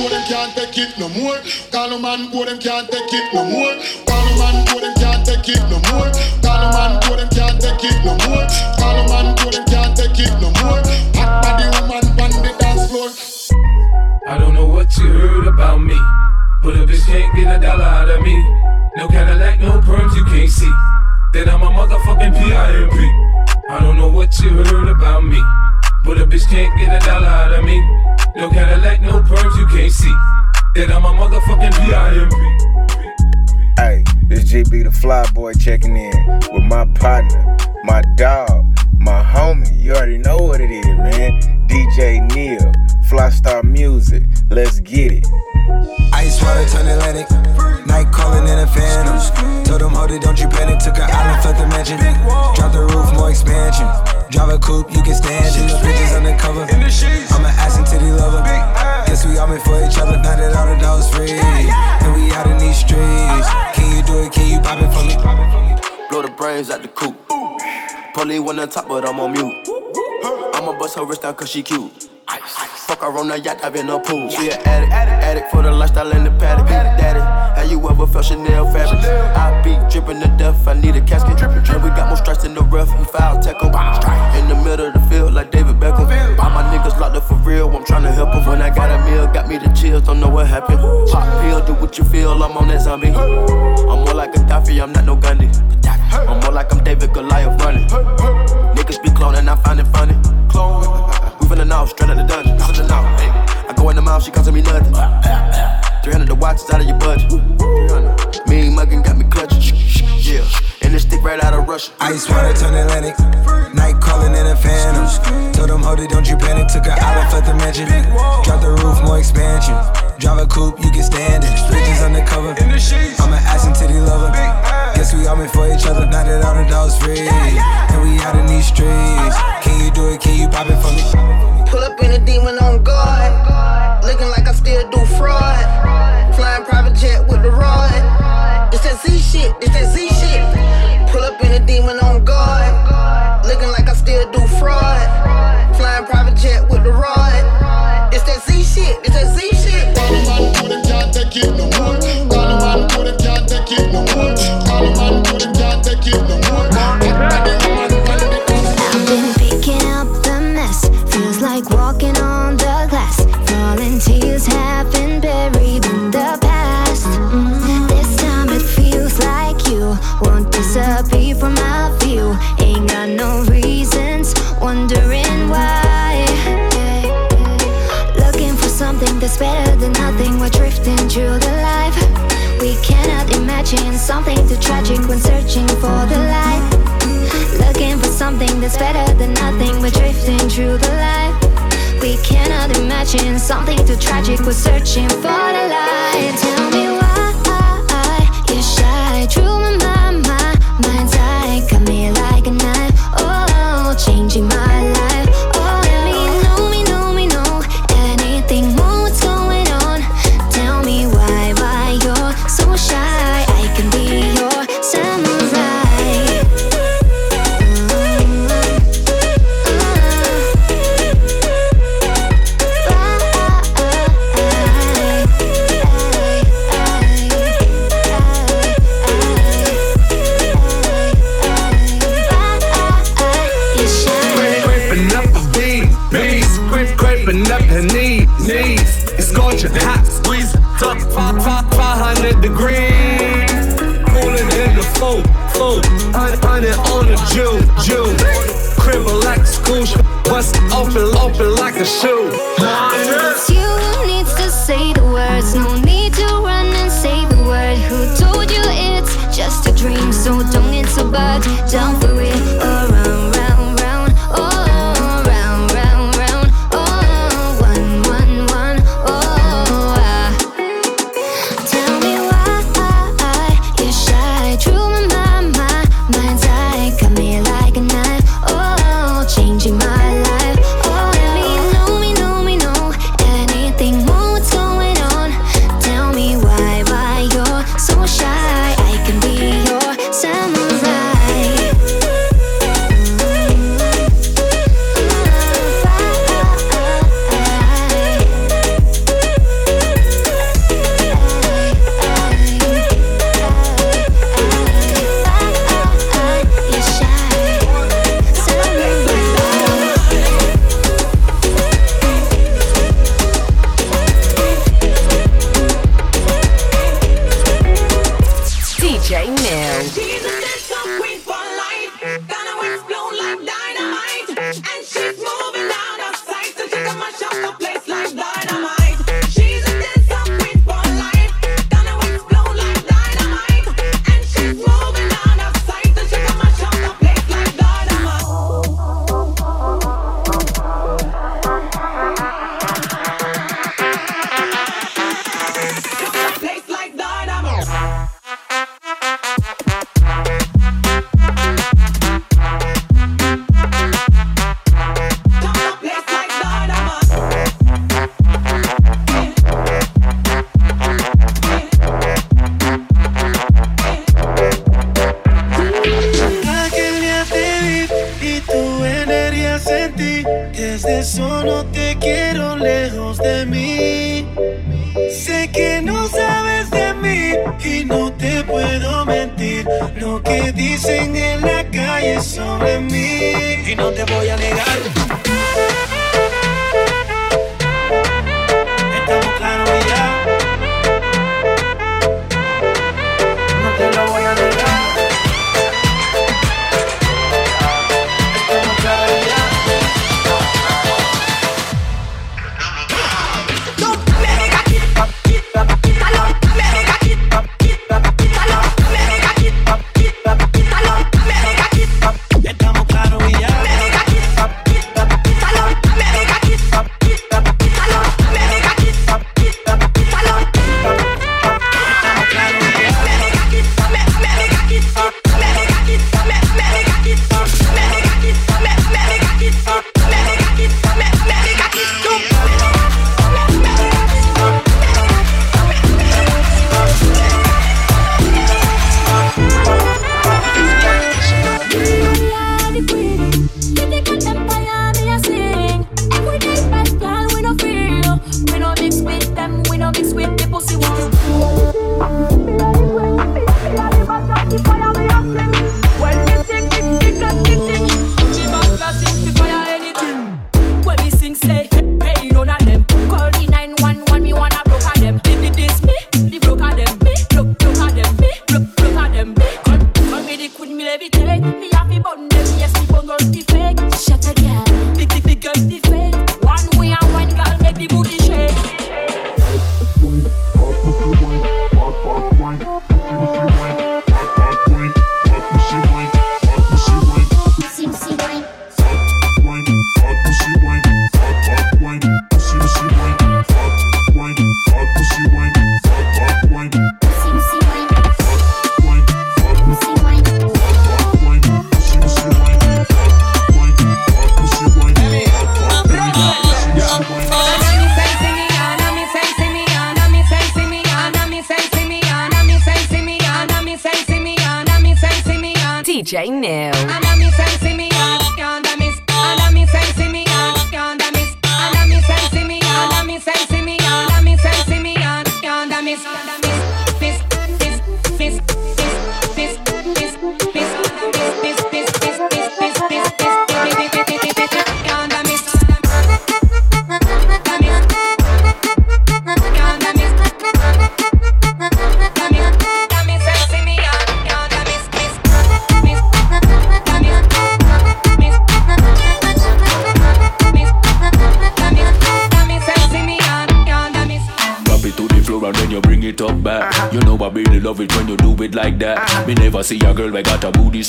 go, them can't take it no more. Call man go, them can't take it no more. Call man go, them can't take it no more. Call man go, them can't take it no more. Call man go, them can't take it no more. Hot body woman on the dance floor. I don't know what you heard about me, but a bitch can't get a dollar out of me. No Cadillac, no perms, you can't see. Then I'm a motherfucking PIMP. I don't know what you heard about me, but a bitch can't get a dollar out of me. No Cadillac, no perms, you can't see. that I'm a motherfucking PIMP. Hey, this JB the Fly Boy checking in with my partner, my dog, my homie. You already know what it is, man. DJ Neil, Flystar Music. Let's get it. Ice water turn Atlantic. Night calling in a phantom. Told them, hold it, don't you panic. Took an island, left the mansion. Drop the roof, more expansion. Drive a coupe, you can stand it. Bitches undercover. I'm an ass and titty lover. Guess we all meant for each other. Now that all the dogs free. And we out in these streets. Can you do it? Can you pop it for me? Blow the brains out the coop. Police one on top, but I'm on mute. I'ma bust her wrist down cause she cute. Fuck on the yacht, I've been a pool. She an addict, addict for the lifestyle and the paddock. Daddy, have you ever felt Chanel fabric? I be dripping to death, I need a casket. And we got more strikes in the rough, we foul 'em. In the middle of the field, like David Beckham. All my niggas locked up for real, I'm tryna help 'em. When I got a meal, got me the chills, don't know what happened. Pop pill, do what you feel, I'm on that zombie. I'm more like a Gaddafi, I'm not no Gandhi. I'm more like I'm David Goliath running. Niggas be cloning, I find it funny. Clone. We finna know, straight out the dungeon. Go in the mouth, she costing me nothing. 300 the watch is out of your budget. 300. Mean muggin' got me clutching. Yeah, and this stick right out of Russia. Ice water turn Atlantic. Night calling in a phantom. Told them, hold it, don't you panic. Took an island, left the mansion. Drop the roof, more expansion. Drive a coupe, you can stand it. Bitches undercover. I'm an ass and titty lover. Guess we all meant for each other. Now that all the dogs free. And we out in these streets. Can you do it? Can you pop it for me? Pull up in a demon on guard. Looking like I still do fraud. Flying private jet with the rod. It's that Z shit, it's that Z shit. Pull up in a demon on guard. Looking like I still do fraud. Flying private jet with the rod. It's that Z shit, it's that Z shit. Go, them can't take it no more. Something too tragic when searching for the light. Looking for something that's better than nothing. We're drifting through the light. We cannot imagine something too tragic. We're searching for the light. Tell me why you're shy. Through my mind,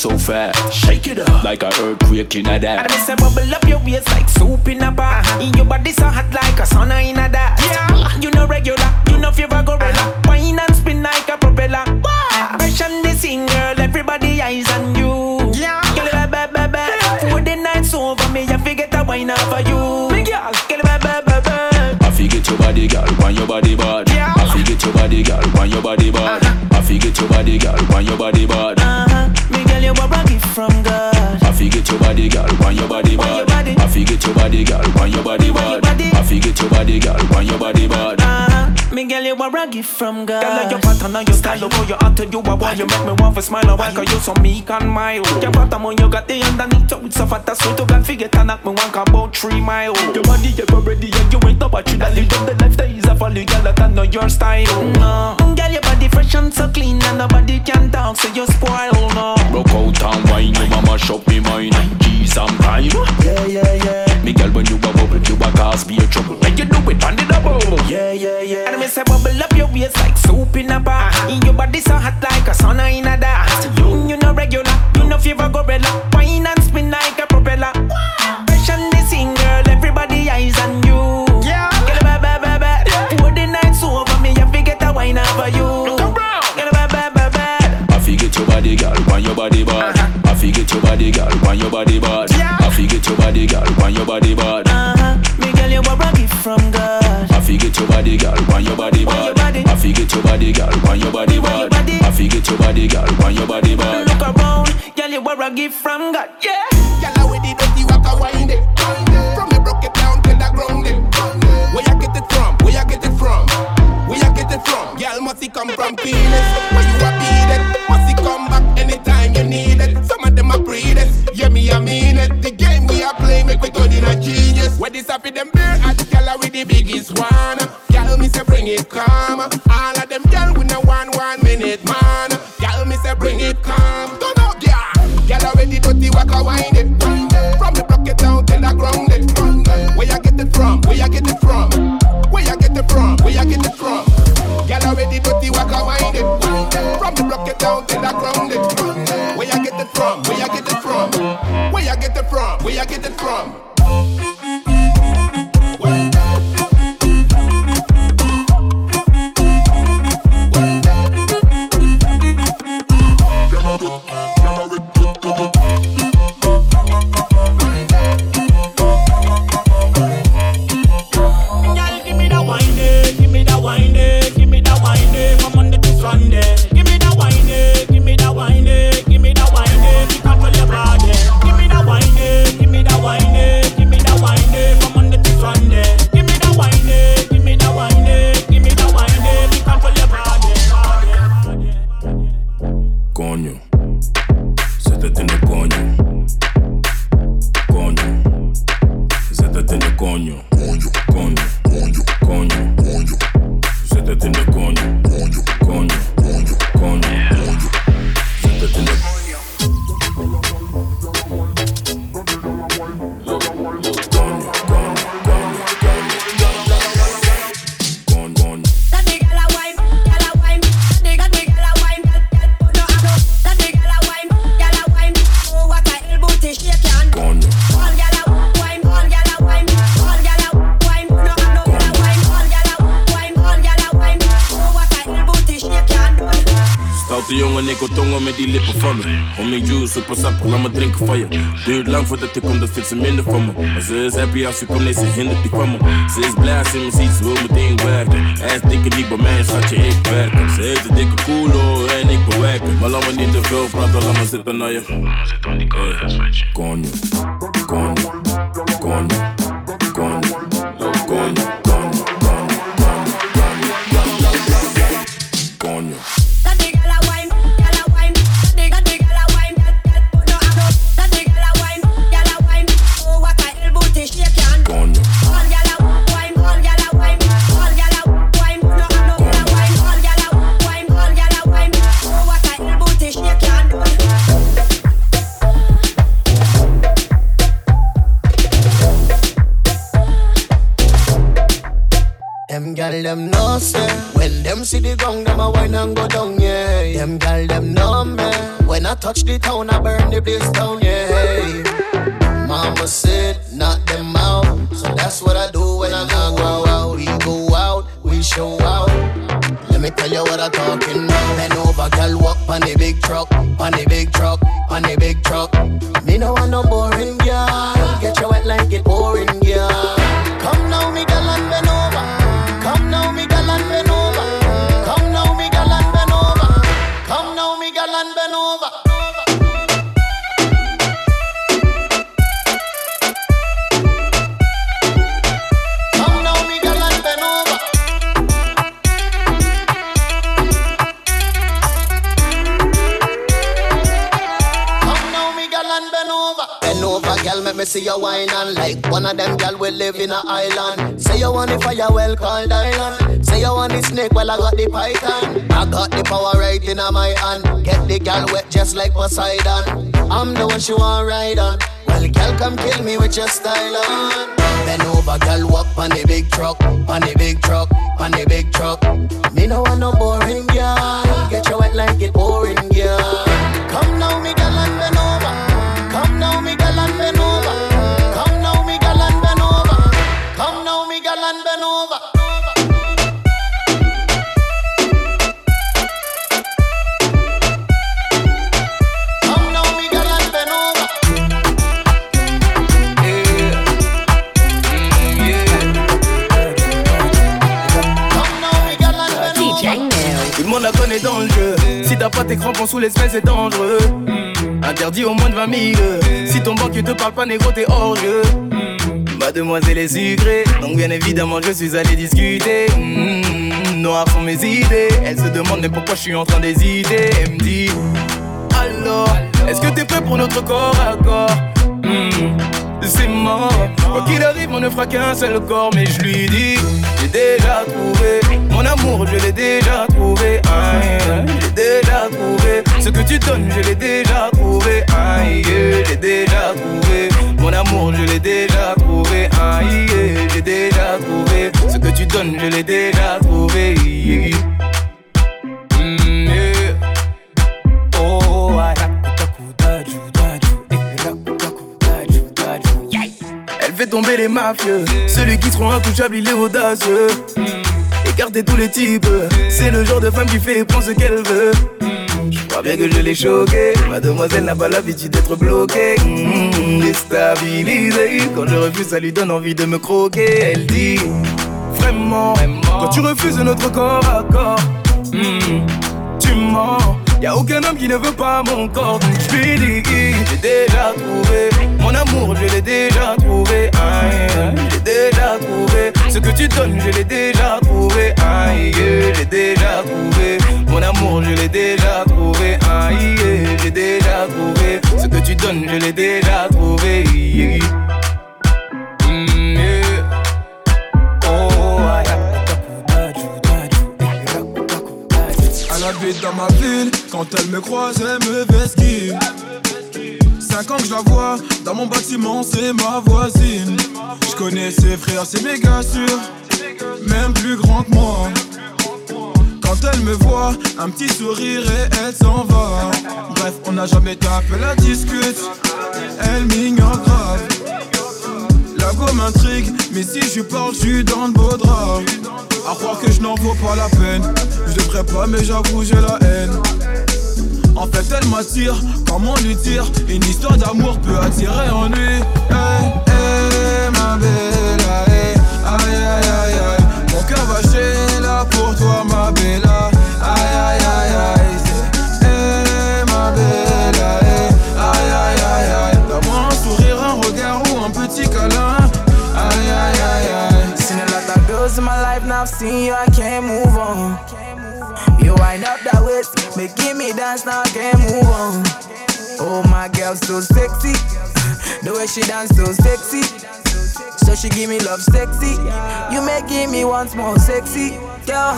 so fast. Shake it up like a earthquake in a that. And I say bubble up your waist like soup in a pot. In your body so hot like a sauna in a that. Yeah, you know regular, you know fever gorilla. Wine and spin like a propeller. Fresh on the scene, girl, everybody eyes on you. Yeah, girl, ba ba ba. For the night's over, me I forget a wine up for you. Girl, girl, ba ba ba ba. I forget your body, girl, want your body bad. Yeah. I forget your body, girl, want your body bad. Uh-huh. I forget your body, girl, your body bad. Uh-huh girl, you a gift from God. I forget your body, girl, want your body bad. I forget your body, girl, want your body bad. I forget your body, girl, want your body bad. Me girl, you a gift from God. Girl, your pattern and your style, oh, you out to you a why you make me want to smile a while, cause you so meek and mild. Your pattern when you got the underneath, so it's so fat, that's sweet, you can forget and knock me one about three mile. Your body, you're ready, and you ain't up, but you that live the life that is a follow, girl, that I know your style. No, girl, your body fresh and so clean, and nobody can talk, so you spoil, no. Broke out and wine, you mama shop me mine. G sometime. Yeah, yeah, yeah. Happy als ze komt, nee, ze hindert die van me. Ze is blij als ze me ziet, ze wil meteen werken. Hij is dikke niet bij mij, schatje, ik werken. Ze heeft een dikke koelo en ik bewerken. Maar laat me niet te veel praten, laat me zitten naar je. Hey. Konjo, konjo, the gong them a wine and go down yeah. Them gal them know me When I touch the town I burn the place down yeah. Mama said knock them out. So that's what I do when I go out. We go out, we show out. Let me tell you what I'm talking about. Bend over gal walk on the big truck On the big truck, on the big truck. Me no want no boring live in a island. Say you want the fire, well called island. Say you want the snake, well I got the python. I got the power right in my hand. Get the gal wet just like Poseidon. I'm the one she want ride on. Well, gal, come kill me with your style on. Bend over, gal, walk on the big truck, on the big truck, on the big truck. Me no want no boring gal. Get you wet like it boring gal. Come now, me sous l'espèce, c'est dangereux. Interdit au moins de 20 000. Si ton banquier te parle pas, négro, t'es hors jeu. Mademoiselle est sucrée, donc bien évidemment, je suis allé discuter. Mm, noires sont mes idées. Elle se demande mais pourquoi je suis en train d'hésiter? Elle me dit Alors, est-ce que t'es prêt pour notre corps à corps Mm, c'est mort. Quoi qu'il arrive, on ne fera qu'un seul corps, mais je lui dis, j'ai déjà trouvé mon amour, je l'ai déjà trouvé. J'ai déjà trouvé ce que tu donnes, je l'ai déjà trouvé. J'ai déjà trouvé mon amour, je l'ai déjà trouvé. J'ai déjà trouvé ce que tu donnes, je l'ai déjà trouvé. Fait tomber les mafieux. Celui qui seront intouchable, il est audacieux. Écartez tous les types, c'est le genre de femme qui fait prendre ce qu'elle veut. Je crois bien que je l'ai choqué. Mademoiselle n'a pas l'habitude d'être bloquée. Mmh, déstabilisée. Quand je refuse, ça lui donne envie de me croquer. Elle dit Vraiment, quand tu refuses notre corps à corps, mmh, tu mens. Y'a aucun homme qui ne veut pas mon corps je dis j'ai déjà trouvé Je l'ai déjà trouvé. J'ai déjà trouvé. Mon amour je l'ai déjà trouvé. J'ai déjà trouvé. Ce que tu donnes je l'ai déjà trouvé. Elle dans ma ville, quand elle me croise, elle me vesquille. Cinq ans que je la vois, dans mon bâtiment, c'est ma voisine. Je connais ses frères, c'est méga sûr, même plus grand que moi. Quand elle me voit, un petit sourire et elle s'en va. Bref, on n'a jamais tapé la discute, elle m'ignore grave. La gomme m'intrigue, mais si je parle, je suis dans le beau drap. À croire que je n'en vaux pas la peine. Je devrais pas, mais j'avoue, j'ai la haine. En fait, elle m'attire, comme on lui tire. Une histoire d'amour peut attirer en lui. Hey, hey, ma belle, chez là pour toi, ma belle. Aïe, aïe, aïe, aïe. Hey, ma belle, aïe, aïe, aïe, aïe, aïe. Donne-moi un sourire, un regard ou un petit câlin. Aïe, aïe, aïe, aïe. Seen a lot of girls in my life, now I've seen you, I can't move on. You wind up that waist, making me dance, now I can't move on. Oh, my girl, so sexy. The way she dance, so sexy. So she give me love sexy. You making me once more sexy, girl.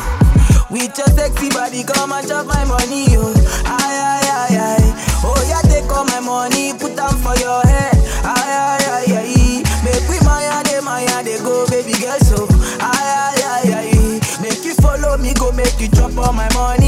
With your sexy body, come and chop my money, yo. Aye, aye, aye, aye. Oh, yeah, take all my money, put them for your head. Aye, aye, aye, aye. Make we maya, de maya, they go, baby girl, so. Aye, aye, aye, aye. Make you follow me, go make you drop all my money.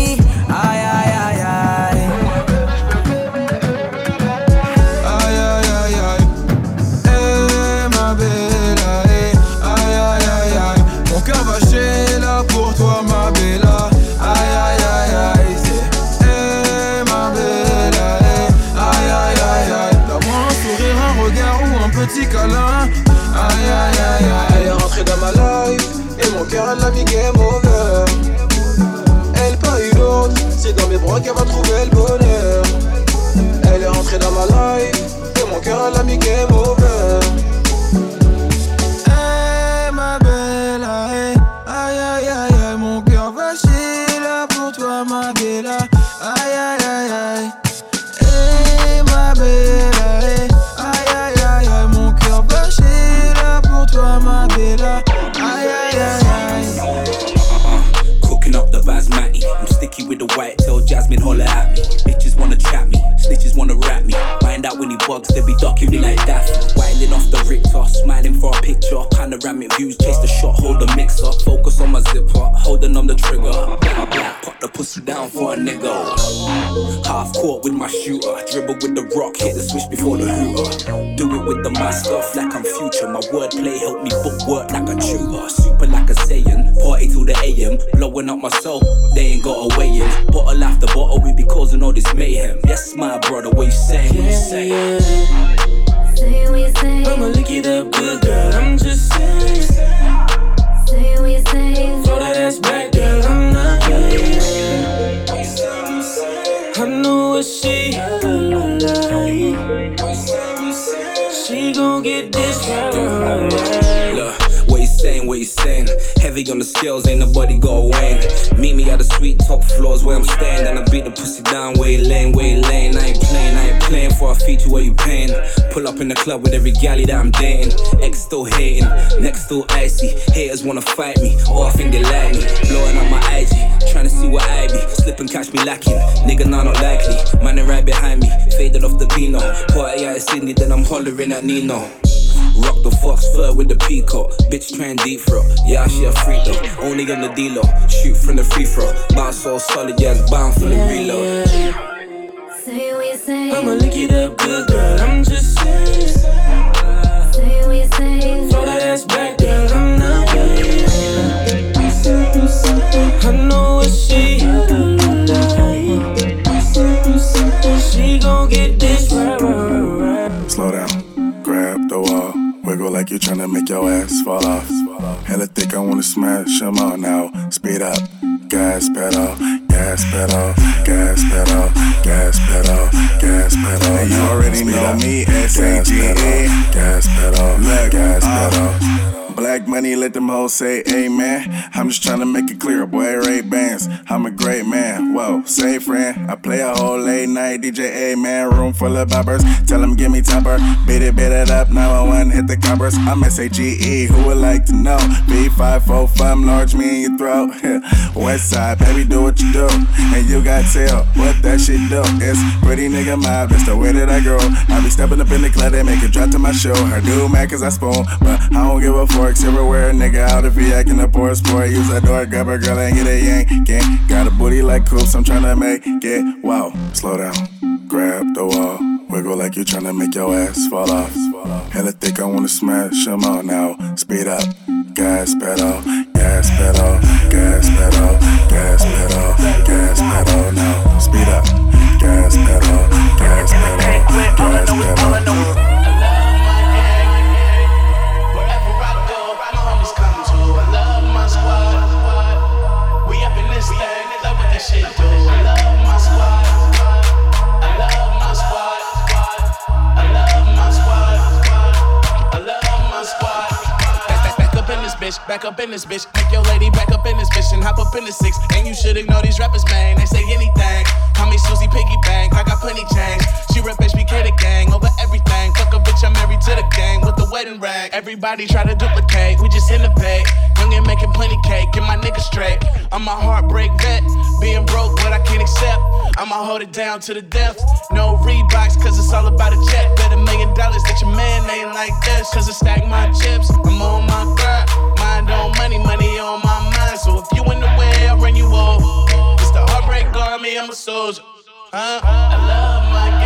Down for a nigga. Half court with my shooter, dribble with the rock, hit the switch before the hooter. Do it with the mask off like I'm future. My wordplay help me book work like a tutor. Super like a Saiyan, party till the AM. Blowing up my soul, they ain't got a way in. Bottle after bottle, we be causing all this mayhem. Yes, my brother, what you saying? What you saying? Say what you say. I'ma lick it up good, girl. Get this right. Look, what you saying, what you? Heavy on the scales, ain't nobody got a win. Meet me at the sweet top floors where I'm. Then I beat the pussy down, way lane, way lane. I ain't playing, I ain't playing for a feature where you paying. Pull up in the club with every galley that I'm dating. Ex still hating, next still icy. Haters wanna fight me, or I think they like me. Blowing up my IG, trying to see what I be. Slip and catch me lacking. Nigga, nah, not likely. Man, right behind me, faded off the Beano. Party out in Sydney, then I'm hollering at Nino. Rock the fox fur with the peacock. Bitch trying deep throw. Yeah, she a freak though. Only on the dealer. Shoot from the free throw. Bounce so solid, yeah, bound for the reload. Say we say. I'ma lick it up good, girl. I'm just saying. Say we say. Throw that ass back, girl. I'm not waiting. I know what she like you're trying to make your ass fall off. Hella thick, I wanna smash them all now. Speed up, gas pedal, gas pedal, gas pedal, gas pedal, gas pedal. And you already know me, gas S-A-G-A. pedal, gas pedal, Look, gas uh, pedal. Black money, let them hoes say amen. I'm just trying to make it clear, boy, Ray Bans. I'm a great man. Whoa, say friend. I play a whole late night DJ, A man. Room full of boppers. Tell them give me topper. Beat it, beat it up. 911, hit the coppers. I'm S-A-G-E. Who would like to know? B545, large me in your throat. West side, baby, do what you do. And you got tell what that shit do. It's pretty nigga mob. That's the way that I grow. I be stepping up in the club, they make it drop to my show. Her do mad cause I spoon. But I don't give a fork. everywhere. Nigga out if he acting a poor sport. Use that door, grab a girl and get a yank. Gang. Got a booty like coops, I'm tryna make it. Wow, slow down. Grab the wall. Wiggle like you're tryna make your ass fall off. Hella thick, I wanna smash them all now. Speed up, gas pedal, gas pedal, gas pedal, gas pedal, gas pedal now. Speed up, gas pedal, gas pedal, gas pedal. Back up in this bitch, make your lady back up in this bitch and hop up in the six. And you should ignore these rappers, man. They say anything. Call me Susie Piggy Bank, I got plenty change. She rep HBK the gang over everything. Fuck a bitch, I'm married to the gang with the wedding rag. Everybody try to duplicate, we just innovate. Young and making plenty cake, get my nigga straight. I'm a heartbreak vet, being broke, what I can't accept. I'ma hold it down to the depth. No Reeboks, cause it's all about a check. Bet a million dollars that your man ain't like this. Cause I stack my chips, I'm on my grind. Mind on money, money on my mind. So if you in the way, I'll run you over. It's the heartbreak army, I'm a soldier. Huh? I love my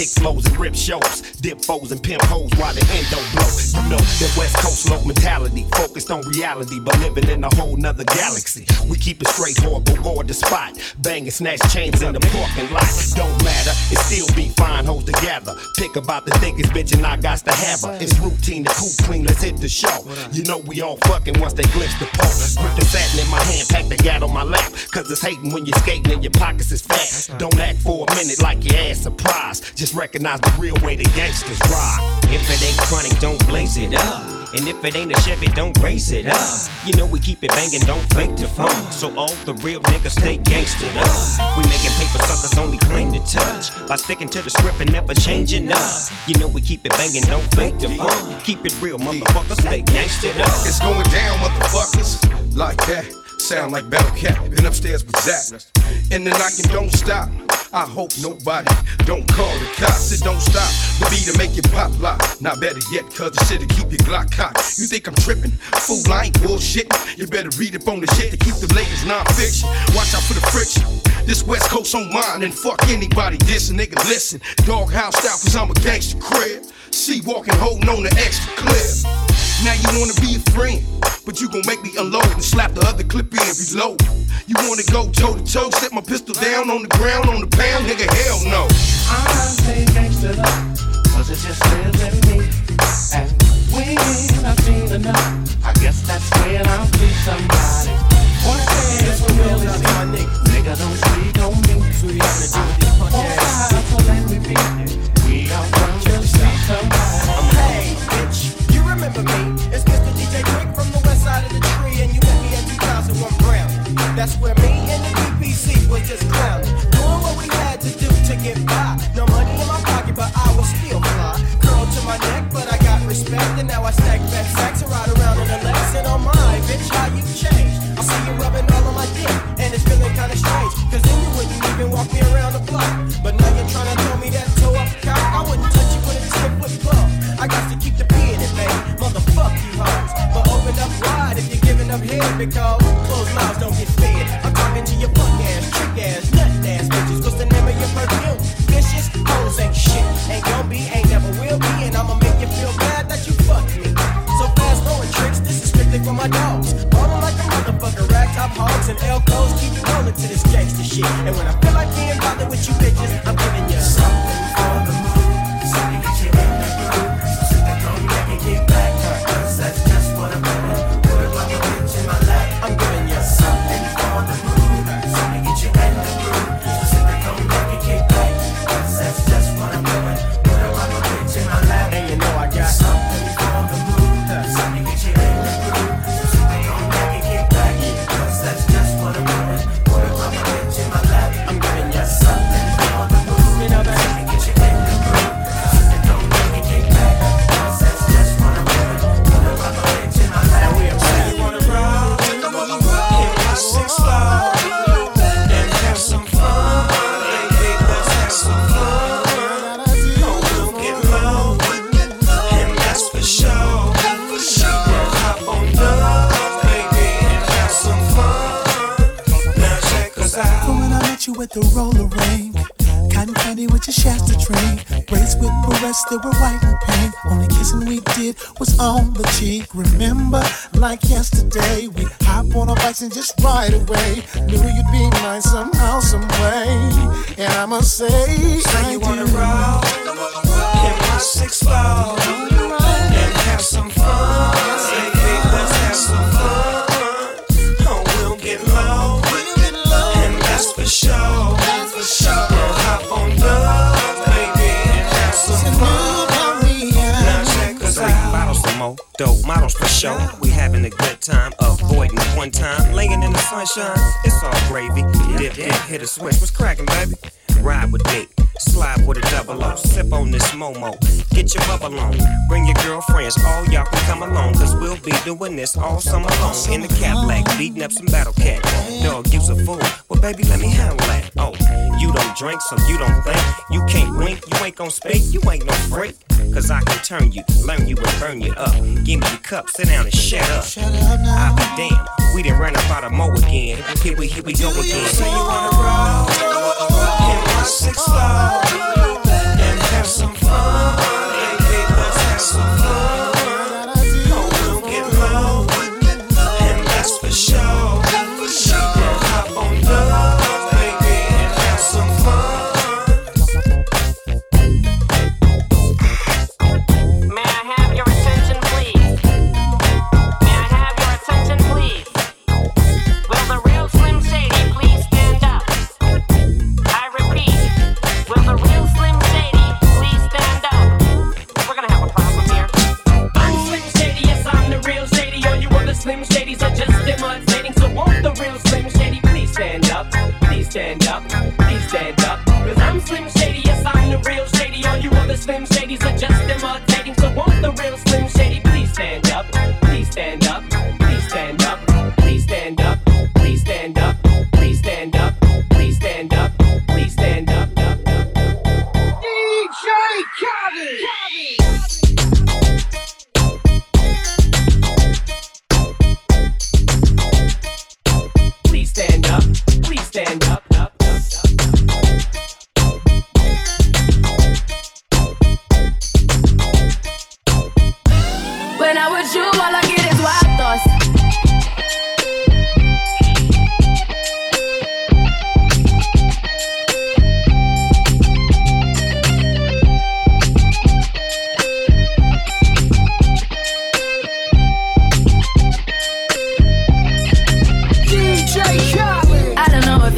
kick flows and rip shows. Dip foes and pimp hoes while the endo blow. You know that West Coast low mentality. Focused on reality, but living in a whole nother galaxy. We keep it straight horrible, guard the spot. Bang and snatch chains in the parking lot. Don't matter, it still be fine hoes together. Pick about the thickest bitch and I got to have her. It's routine to cool clean, let's hit the show. You know we all fucking once they glimpse the pole. Grip the satin in my hand, pack the gat on my lap. Cause it's hating when you're skating and your pockets is fat. Don't act for a minute like your ass surprised. Just recognize the real way to the gangsters ride. If it ain't chronic, don't blaze it up. And if it ain't a Chevy, don't race it up. You know we keep it banging, don't fake the phone. So all the real niggas stay gangstered up. We making paper suckers only claim to touch. By sticking to the script and never changing up. You know we keep it banging, don't fake the phone. Keep it real, motherfuckers, stay gangstered up. It's going down, motherfuckers. Like that. Sound like Battle Cat. Been upstairs with Zach. And the knocking don't stop. I hope nobody don't call the cops. It don't stop, me to make it pop lock. Not better yet, cause the shit'll keep your Glock cocked. You think I'm tripping? Fool, I ain't bullshitting. You better read up on the shit to keep the latest non-fiction. Watch out for the friction. This West Coast on mine, and fuck anybody dissing, nigga. Listen, doghouse style, cause I'm a gangster crib. She walking, holding on the extra clip. Now you wanna be a friend, but you gon' make me unload and slap the other clip in below. You wanna go toe to toe, set my pistol down on the ground, on the pound, nigga, hell no. I say thanks to love, cause it just lives in me. And we ain't seen enough, I guess that's when I'll be somebody. One day it's for real, it's nigga. Don't sleep on me. So you have to do this podcast. I'm so let me be. We all from the streets, somebody. Hey, bitch, you remember me. That's where me and the DPG was just clowning. Doing what we had to do to get by. No money in my pocket, but I was still fly. Curl to my neck, but I got respect. And now I stack back sacks and ride around in a Lexus. On my bitch, how you changed? I see you rubbing all on my dick, and it's feeling kinda strange. Cause then you wouldn't even walk me around the block. But now you're trying to throw me that toe up cop. I wouldn't touch you with a 10 foot glove. I got to keep the P in it, babe. Motherfuck you hoes. But open up wide if you're giving up head because. this all summer long in the Cadillac, beating up some battle cat. Dog, gives a fool. Well, baby, let me handle that. Oh, you don't drink, so you don't think. You can't wink, you ain't gon' speak, you ain't no freak. Cause I can turn you, learn you, and burn you up. Give me your cup, sit down and shut up. I'll be damned, we done ran up out of mo again. Here we, here we go again. Do you wanna roll? In my six floor.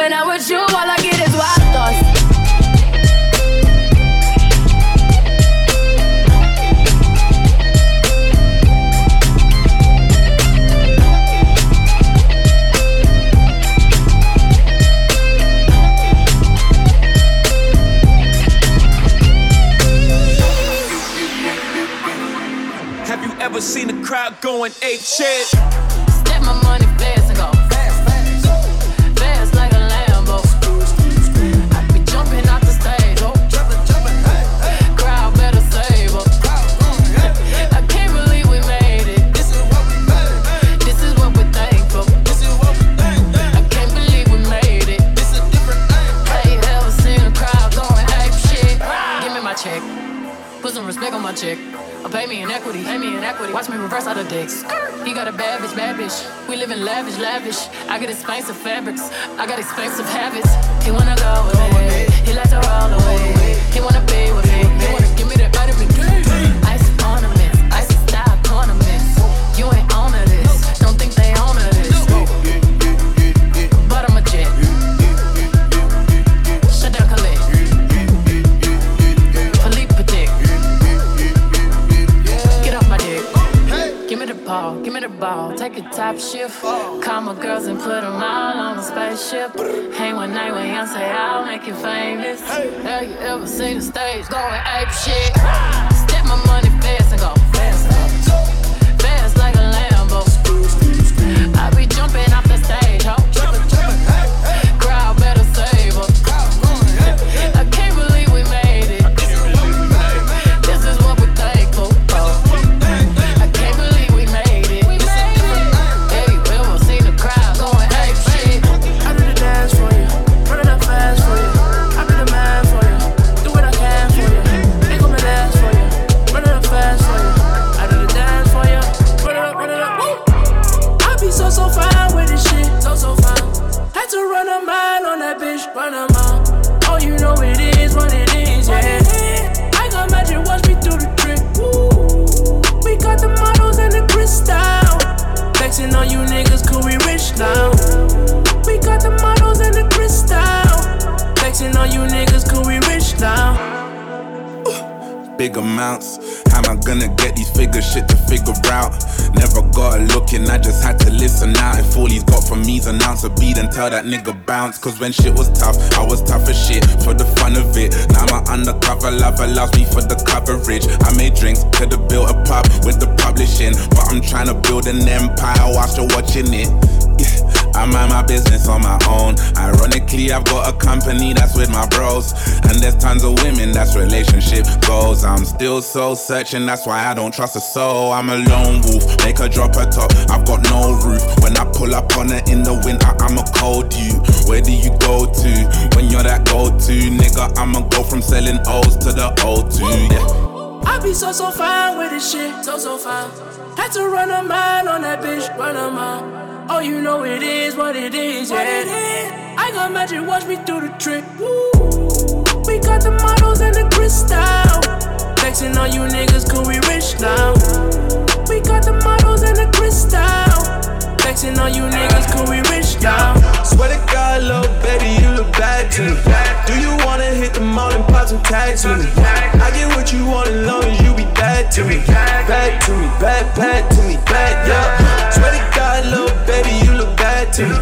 When I'm with you, all I get is wild thoughts. Have you ever seen a crowd going ape shit? Me in equity, me in equity. Watch me reverse out of dicks. He got a bad bitch, bad bitch. We live in lavish, lavish. I get expensive fabrics, I got expensive habits. He wanna go with me, he likes to roll away. He wanna be with me, he wanna give me that You famous. Have you ever seen the stage going ape shit? Step my money fast and go got from me's an ounce of beat and tell that nigga bounce. Cause when shit was tough, I was tough as shit for the fun of it. Now my undercover love allows me for the coverage. I made drinks, could've built a pub with the publishing. But I'm trying to build an empire whilst you're watching it. I mind my business on my own. Ironically, I've got a company that's with my bros. And there's tons of women that's relationship goals. I'm still so searching, that's why I don't trust a soul. I'm a lone wolf, make her drop her top. I've got no roof. When I pull up on her in the winter, I'm a cold you. Where do you go to when you're that go to? Nigga, I'ma go from selling O's to the O2. Yeah. I be so so fine with this shit, so so fine. Had to run a mile on that bitch, run a mile. Oh, you know it is what it is, what yeah. I got magic, watch me do the trick. Woo. We got the models and the crystal. Flexing on you niggas, cool, we rich now. We got the models and the crystal. Flexing on you niggas, cool, we rich now. Swear to God, little baby, you look bad to me. Do you wanna hit the mall and pop some tags with me? I get what you want as long as you be bad to me. Bad to me, bad, bad to me, bad, yeah. To little baby, you look bad to me.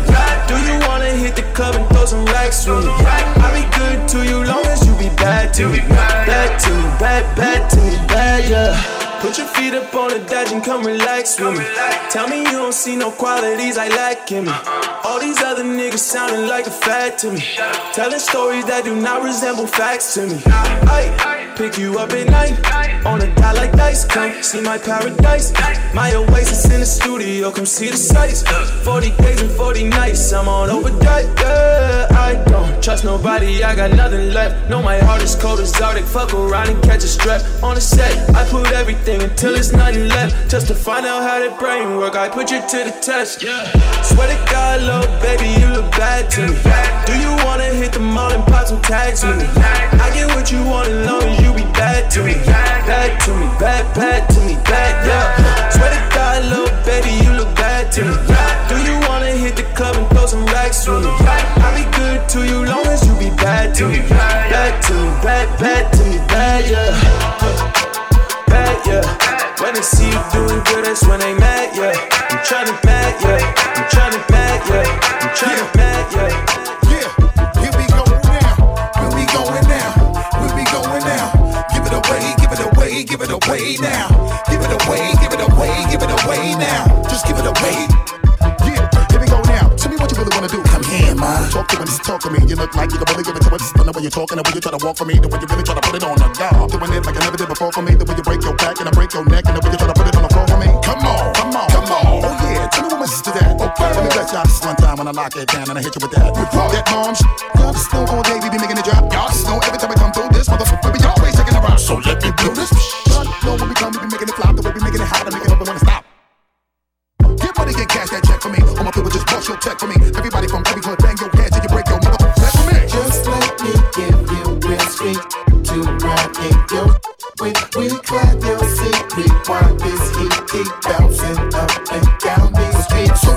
Do you wanna hit the club and throw some racks with me? I be good to you long as you be bad to me. Bad to me, bad, bad to me, bad, yeah. Put your feet up on the dash and come relax with me. Tell me you don't see no qualities I lack in me. All these other niggas sounding like a fad to me. Telling stories that do not resemble facts to me. Ay, pick you up at night. On a die like dice, come see my paradise. My oasis in the studio, come see the sights. 40 days and 40 nights, I'm on overdrive. Yeah, I don't trust nobody, I got nothing left. No, my heart is cold as Arctic. Fuck around and catch a strap on the set. I put everything until there's nothing left. Just to find out how that brain work, I put you to the test. Yeah. Swear to God, little baby, you look bad to me. Do you wanna hit the mall and pop some tags with me? I get what you want as long as you be bad to me. Bad to me, bad, bad to me, bad, yeah. Swear to God, little baby, you look bad to me. Do you wanna hit the club and throw some racks with me? I'll be good to you long as you be bad to me. Bad to me, bad, bad to me, bad, yeah. Bad, yeah. When they see you doing good, that's when they mad, yeah. I'm tryna mad, yeah. I'm tryna mad, yeah. I'm tryna mad, yeah. Away, give it away now. Give it away, give it away, give it away now. Just give it away. Yeah, here we go now. Tell me what you really wanna do. Come here, man. Talk to me, just talk to me. You look like you can really give it to me. Just know when you're talking, the way you try to walk for me, the way you really try to put it on the guard. Doing it like I never did before for me, the way you break your back and I break your neck, and the way you try to put it on the floor for me. Come on, come on, come on. Oh yeah, tell me what my sister that. Okay, let me bless y'all this one time when I lock it down and I hit you with that. With that mom sh- the snow all day, we be making it drop. Y'all just know every time we come through this motherfucker, we always taking a rock. So let me do this. Bust check for me. Everybody from every hood, bang your head till you break your motherfucker neck for me. Just let me give you real sweet to in your way. We clap your seat, rewind this heat, keep bouncing up and down these streets. So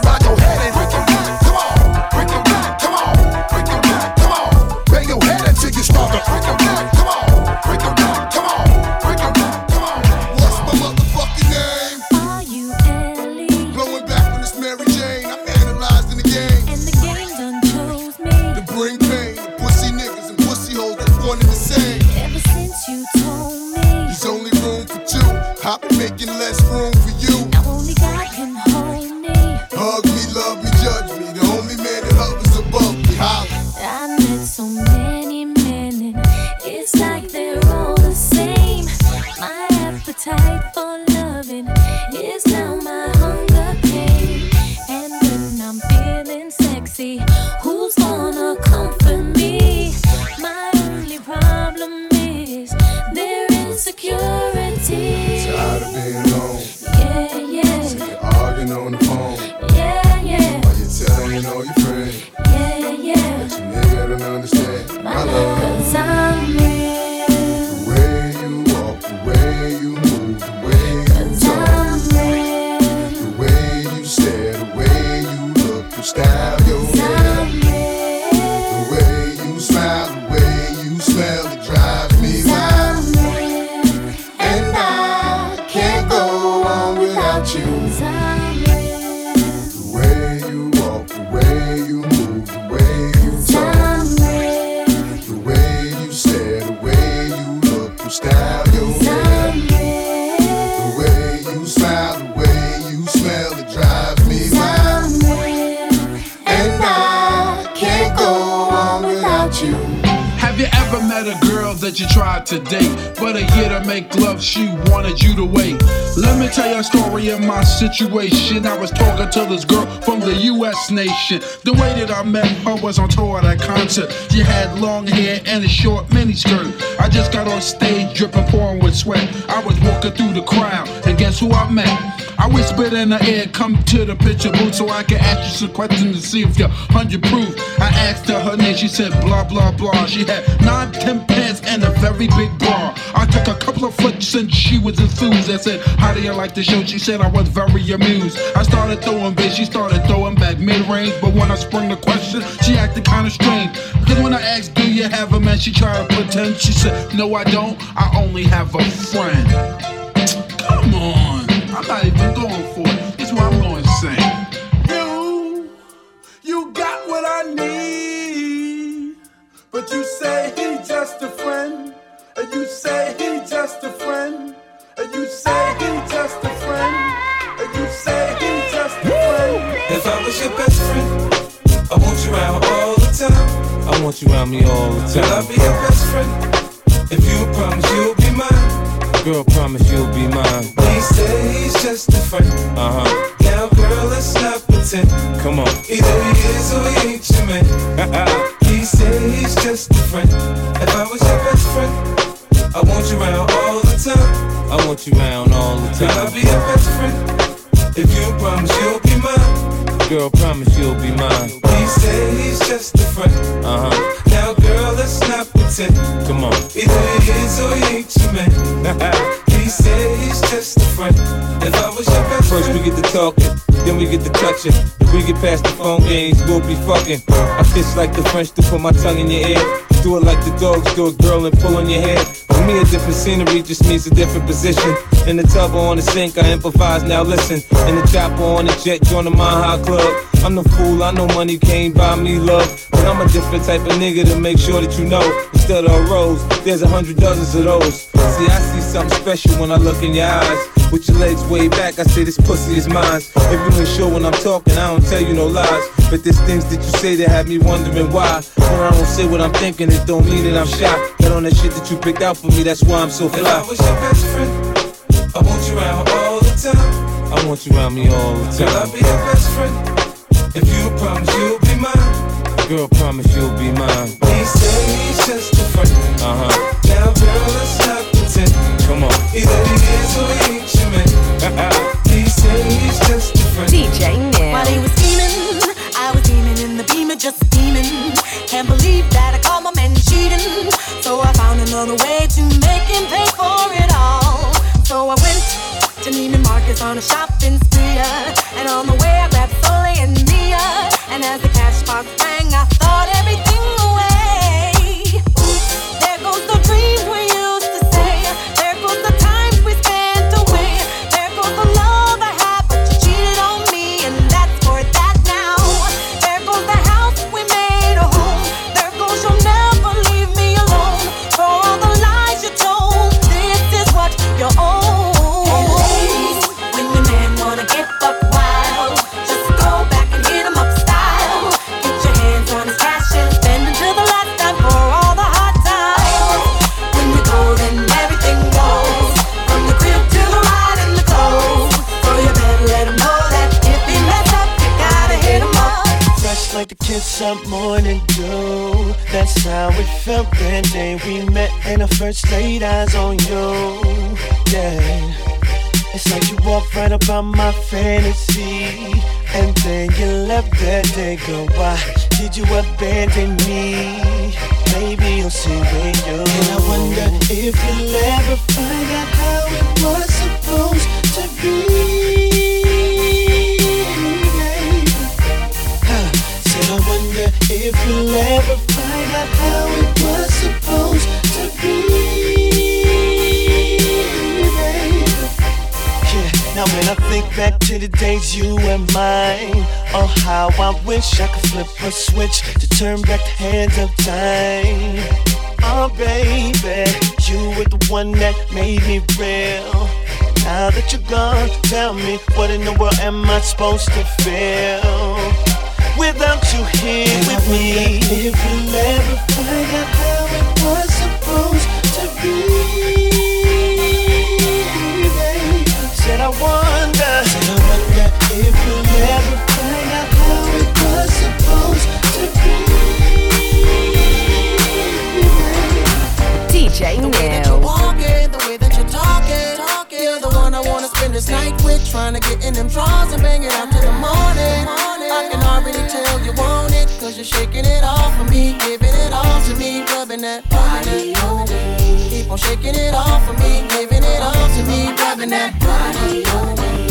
you to? Let me tell you a story of my situation. I was talking to this girl from the US nation. The way that I met her was on tour at a concert. She had long hair and a short miniskirt. I just got on stage dripping, pouring with sweat. I was walking through the crowd, and guess who I met? I whispered in her ear, come to the picture booth so I can ask you some questions to see if you're 100 proof. I asked her her name, she said blah blah blah. She had nine, ten pants and a very big bra. I took a couple of flicks and she was I said, How do you like the show? She said I was very amused. I started throwing bass, she started throwing back mid range. But when I sprung the question, she acted kinda strange. Because when I asked, Do you have a man? She tried to pretend. She said, No, I don't. I only have a friend. Come on. I'm not even going for it. This is what I'm going to sing. You, you got what I need. But you say he just a friend. And you say he just a friend. You say he just a friend. And you say he just a friend. If I was your best friend, I want you around all the time. I want you around me all the time. Will I be your best friend? If you promise you'll be mine. Girl, promise you'll be mine. He said he's just a friend. Uh huh. Now, girl, let's not pretend. Come on. Either he is or he ain't your man. he said he's just a friend. If I was your best friend, I want you around all the time. I want you around all the I'll time. be your best friend. If you promise you'll be mine. Girl, promise you'll be mine. He said he's just a friend. Uh huh. Now, girl, let's not pretend. Come on. Either he is or he ain't your man. he said he's just a friend. If I was your best First friend. we get to talking, then we get to touching. If we get past the phone games, we'll be fucking. I kiss like the French to put my tongue in your ear. Do it like the dogs do it, girl, and pull on your hair. For me, a different scenery just means a different position. In the tub or on the sink, I improvise, now listen. In the chopper on the jet, join the Mile High Club. I'm the fool, I know money can't buy me love. But I'm a different type of nigga to make sure that you know. Instead of a rose, there's a hundred dozens of those. See, I see something special when I look in your eyes. With your legs way back, I say this pussy is mine. If you ain't sure when I'm talking, I don't tell you no lies. But there's things that you say that have me wondering why. When I don't say what I'm thinking, it don't mean that I'm shy. But on that shit that you picked out for me, that's why I'm so fly. If I was your best friend, I want you around all the time. I want you around me all the Girl, I'll be your best friend. If you promise you'll be mine. Girl, promise you'll be mine. He said he's just a friend. Uh huh. Now, girl, let's not pretend. Come on. Either he is or he said he's just a friend. While scheming, I was in the beamer, just. Can't believe that I my man cheating. So I found another way to make him pay for it all. So I went to Marcus on a shopping spree. uh, And on the way I grabbed and Mia. And as the cash box rang, I thought everything first laid eyes on you. Yeah. It's like you walked right up on my fantasy. And then you left that day, girl. Why did you abandon me? Maybe you'll see when you And I wonder if you'll ever find out how it was supposed to be. baby. Huh. Said I wonder if you'll ever find out how think back to the days you and mine, oh how I wish I could flip a switch to turn back the hands of time. Oh baby, you were the one that made me real. Now that you're gone, tell me what in the world am I supposed to feel without you here with me? If you'll ever find out DJ You're walking, the way that you're talking, talking. You're the one I wanna spend this night with, trying to get in them drawers and bang it out till the morning. I can already tell you want it, cause you're shaking it off for me, giving it all to me, rubbing that body on me. Keep on shaking it off for me, giving it all to me, rubbing that body on me.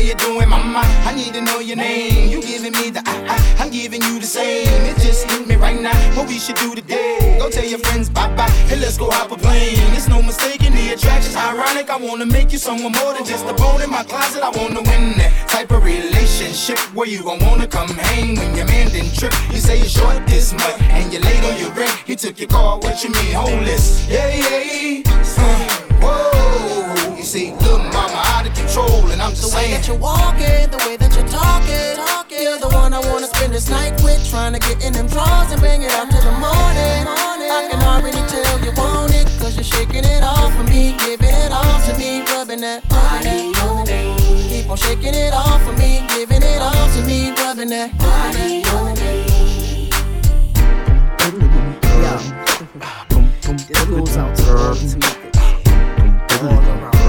You doing, mama? I need to know your name. You giving me the I, I, I'm giving you the same. It just hit me right now. What we should do today? Go tell your friends bye bye. Hey, let's go hop a plane. It's no mistaking the attraction's ironic. I wanna make you someone more than just a bone in my closet. I wanna win that type of relationship where you gon' wanna come hang when your man didn't trip. You say you're short this much and you late on your rent. He took your car. What you mean, homeless? Yeah, yeah. Uh, whoa. You see, look, mama out of control, and I'm just the way that you're walking, the way that you're talking, talking. You're the one I wanna spend this night with, trying to get in them drawers and bring it out till the morning. morning. I can already tell you want it, cause you're shaking it off for me, giving it all to me, rubbing that body. Keep on shaking it off for me, giving it all to me, rubbing that body. Yo, this goes out to all around.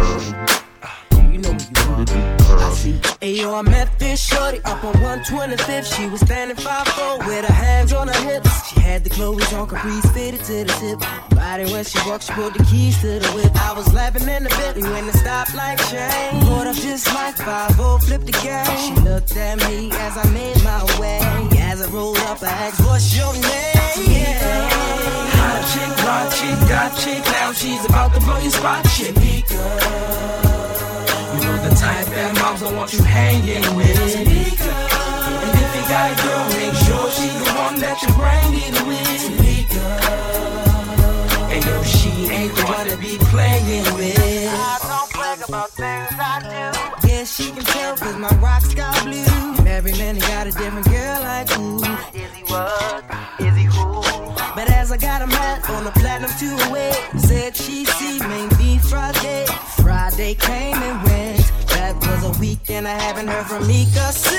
You know who you are. I see. Ayo, I met this shorty up on 125th. She was standing 5'4 with her hands on her hips. She had the clothes on, Caprice fitted to the tip. Body when she walked, she pulled the keys to the whip. I was laughing in the Bentley when the stoplight changed. Pulled up just like 5 flipped the game. She looked at me as I made my way. As I rolled up, I asked, What's your name? Yeah. Hot chick, hot chick, got chick. Now she's about to blow your spot, chick. You know the type that moms don't want you hanging with. And if you got a girl, make sure she's the one that you bring it with. And yo, she ain't the one to be playing with. I don't brag about things I do. Yeah, she can tell cause my rock's got blue. And every man he got a different girl like who. Is he what? Is he who? But as I got a mat on the platinum two away, said she see me be Friday. Friday came and went. That was a weekend I haven't heard from Mika since.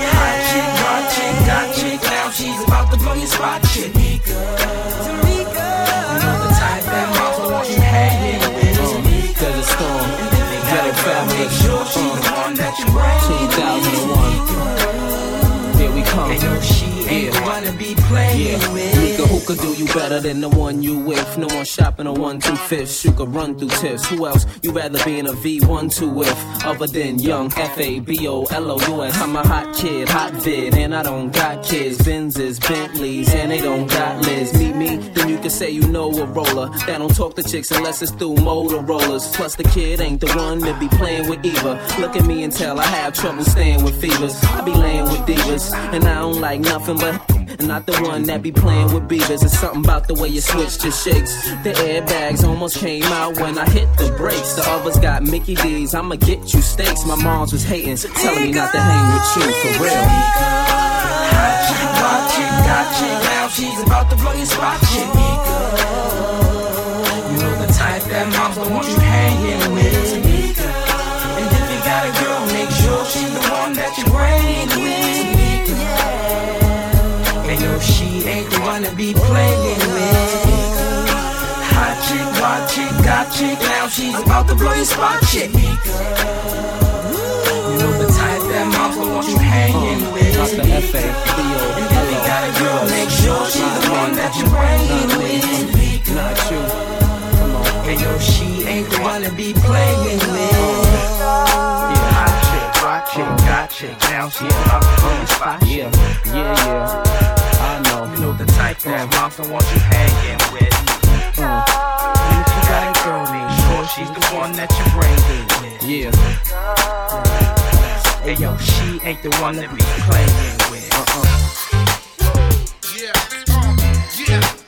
Yeah. Hot chick, hot chick, hot chick. Now she's about to blow your spot, chick. Tamika. Tamika. You know the type that moms don't want you hanging with. Tamika. Desert Storm, Ghetto Family, Make sure she's the one that you bring. 2001. Come. And yo, she ain't one to be playing with. Nigga, who could do you better than the one you with? No one shopping a one two fifths. You could run through tips. Who else you rather be in a V1 two with? Other than young F A B O L O U S. I'm a hot kid, hot vid, and I don't got kids. Benzes, Bentleys, and they don't got Liz. Meet me, then you can say you know a roller. That don't talk to chicks unless it's through Motorola's. Plus the kid ain't the one to be playing with either. Look at me and tell I have trouble staying with fevers. I be laying with divas, and I don't like nothing but. Not the one that be playing with beavers. It's something about the way you switch just shakes. The airbags almost came out when I hit the brakes. The others got Mickey D's. I'ma get you steaks. My moms was hating, telling me not to hang with you for real. Hot chick, hot chick, got chick. Now she's about to blow your spot, chick. Be playing with. Hot chick, hot chick, got chick. Now she's about to blow your spot, chick. You know the type that moms don't want you hanging with. Not the F A B O And if you got a girl, make sure she's the one that you bring with. Not you. Come on. And yo, she ain't the one to be playing with. Yeah, hot chick, hot chick, got chick. Now she's about to blow your spot, chick. Yeah, yeah, yeah. I know. You know the type that moms don't want you hanging with. And if you got a girl, make sure she's the one that you bring with. Yeah. Hey yo, she ain't the one to be playing with. Uh-uh. Did uh,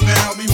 all. Help me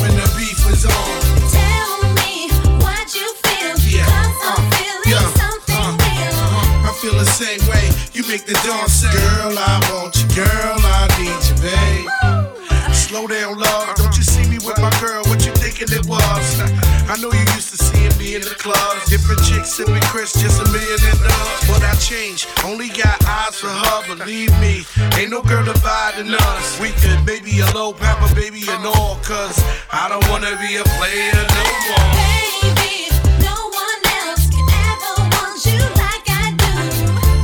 sipping Chris, just a million and dubs. But I changed. Only got eyes for her, believe me. Ain't no girl dividing us. We could maybe a low papa, baby, and all. Cause I don't wanna be a player no more. Baby, one else can ever want you like I do.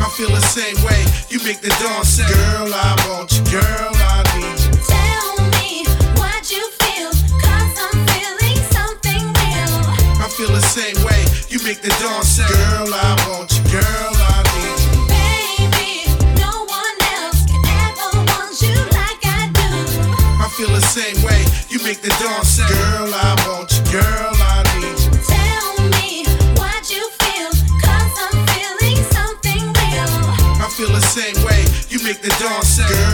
I feel the same way. You make the dawn say, Girl, I want you. Girl, I need you. Tell me what you feel, 'cause I'm feeling something real. I feel the same way. Make the dawn say, Girl, I want you, girl, I need you. Baby, no one else can ever want you like I do. I feel the same way. You make the dawn say, Girl, I want you, girl, I need you. Tell me what you feel, cause I'm feeling something real. I feel the same way. You make the dawn say, Girl,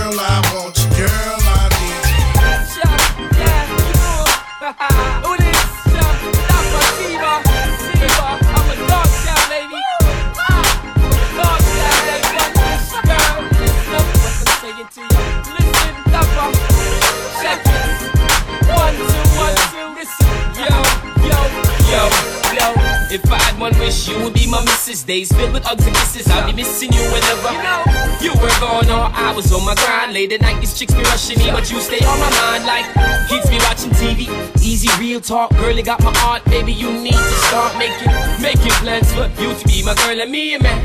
You would be my missus. Days filled with hugs and kisses. I'll be missing you whenever you know. you were gone or I was on my grind. Late at night, these chicks be rushing me, but you stay on my mind like kids be watching TV. Easy real talk, girl, you got my heart, baby. You need to start making making plans for you to be my girl and me a man.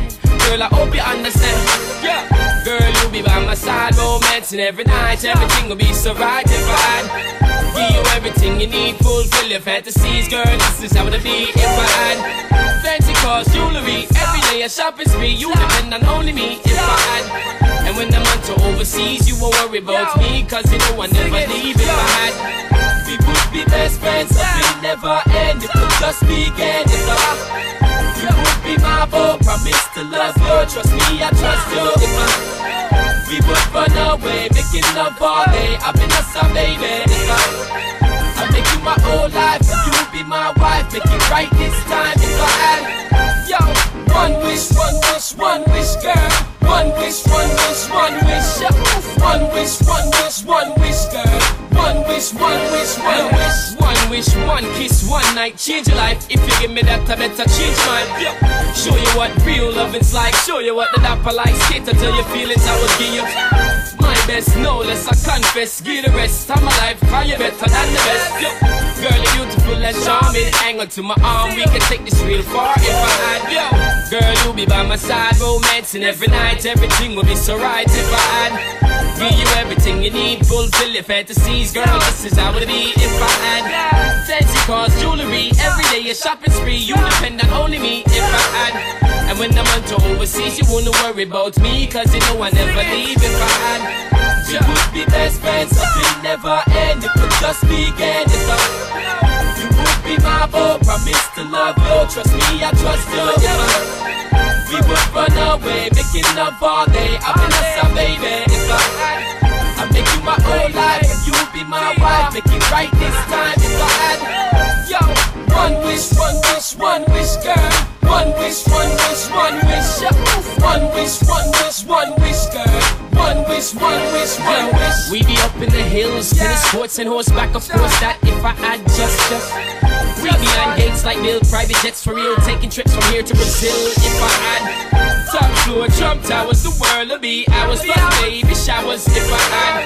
Girl, I hope you understand. Yeah, girl, you'll be by my side, romancing every night. Everything will be so right if I had. Give you everything you need, fulfill your fantasies, girl. This is how it'd be if I had fancy cars, jewelry. Every day a shopping spree, you depend on only me if I had. And when I'm on to overseas, you won't worry about me, cause you know I never leave if I had. We would be best friends, we never end. It could just begin if I. You would be my boy, promise to love you. Trust me, I trust you. If I, we would run away, making love all day. I've been a son, baby. If I, I make you my whole life, you be my wife. Make it right this time. If I had, yo, one wish, one wish, one wish, girl. One wish, one wish, one wish. One wish, one wish, one wish, girl. One wish, one wish, one wish, one wish, one kiss, one night, change your life. If you give me that, I better change mine. Show you what real loving's like. Show you what the dapper like. Skate until your feelings I will give you. My best, no less, I confess. Give the rest of my life, call you better than the best. Girl, you're beautiful and charming. Hang on to my arm, we can take this real far if I had. Yo. Girl, you'll be by my side, romancing every night. Everything will be so right if I had. Give you everything you need, fulfill your fantasies, girl. This is how it'd be if I had fancy cars, jewelry. Every day a shopping spree, you depend on only me if I had. And when I'm on to overseas, you won't worry about me, cause you know I never leave if I had. We would be best friends, we never end. It could just begin Trust me, I trust you. We would run away, making love all day. I've been a son, baby. If I, I make you my whole life, and you be my wife. Make it right this time if I had. Yo, one wish, one wish, one wish, girl. One wish, one wish, one wish. One wish, one wish, one wish, girl. One wish, one wish, one wish. We be up in the hills, tennis courts and horseback. Of course, that if I had just, just. We behind gates like Bill, private jets for real, taking trips from here to Brazil. If I had top floor, Trump towers, the world would be ours. But baby showers, if I had,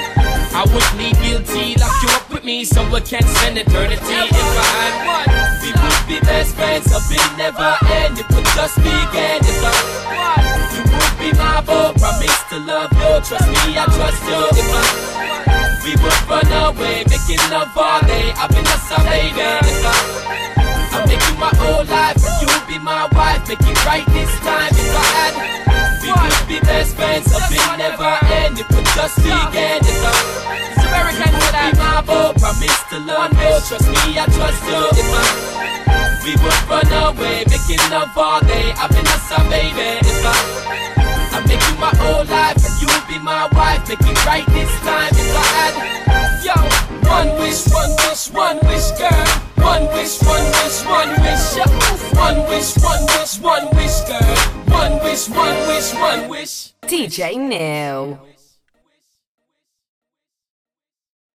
I would plead guilty, lock you up with me, so we can spend eternity. If I had one, we would be best friends, up it never end. It would just begin. If I had you would be my boy, promise to love you. Trust me, I trust you. If I we would run away, making love all day. I've been a baby. I, make you my whole life, and you be my wife. Make it right this time. If I had, we would be best friends. Up it never end. It would just begin. If I, it's American would be my boy. Promise to love you. Trust me, I trust you. If I, we would run away, making love all day. I've been a baby. If I, I make you my whole life, be my wife. Make it right this time. If I had, yo, one wish, one wish, one wish, girl. One wish, one wish, one wish. One wish, one wish, one wish, girl. One wish, one wish, one wish. DJ Neil.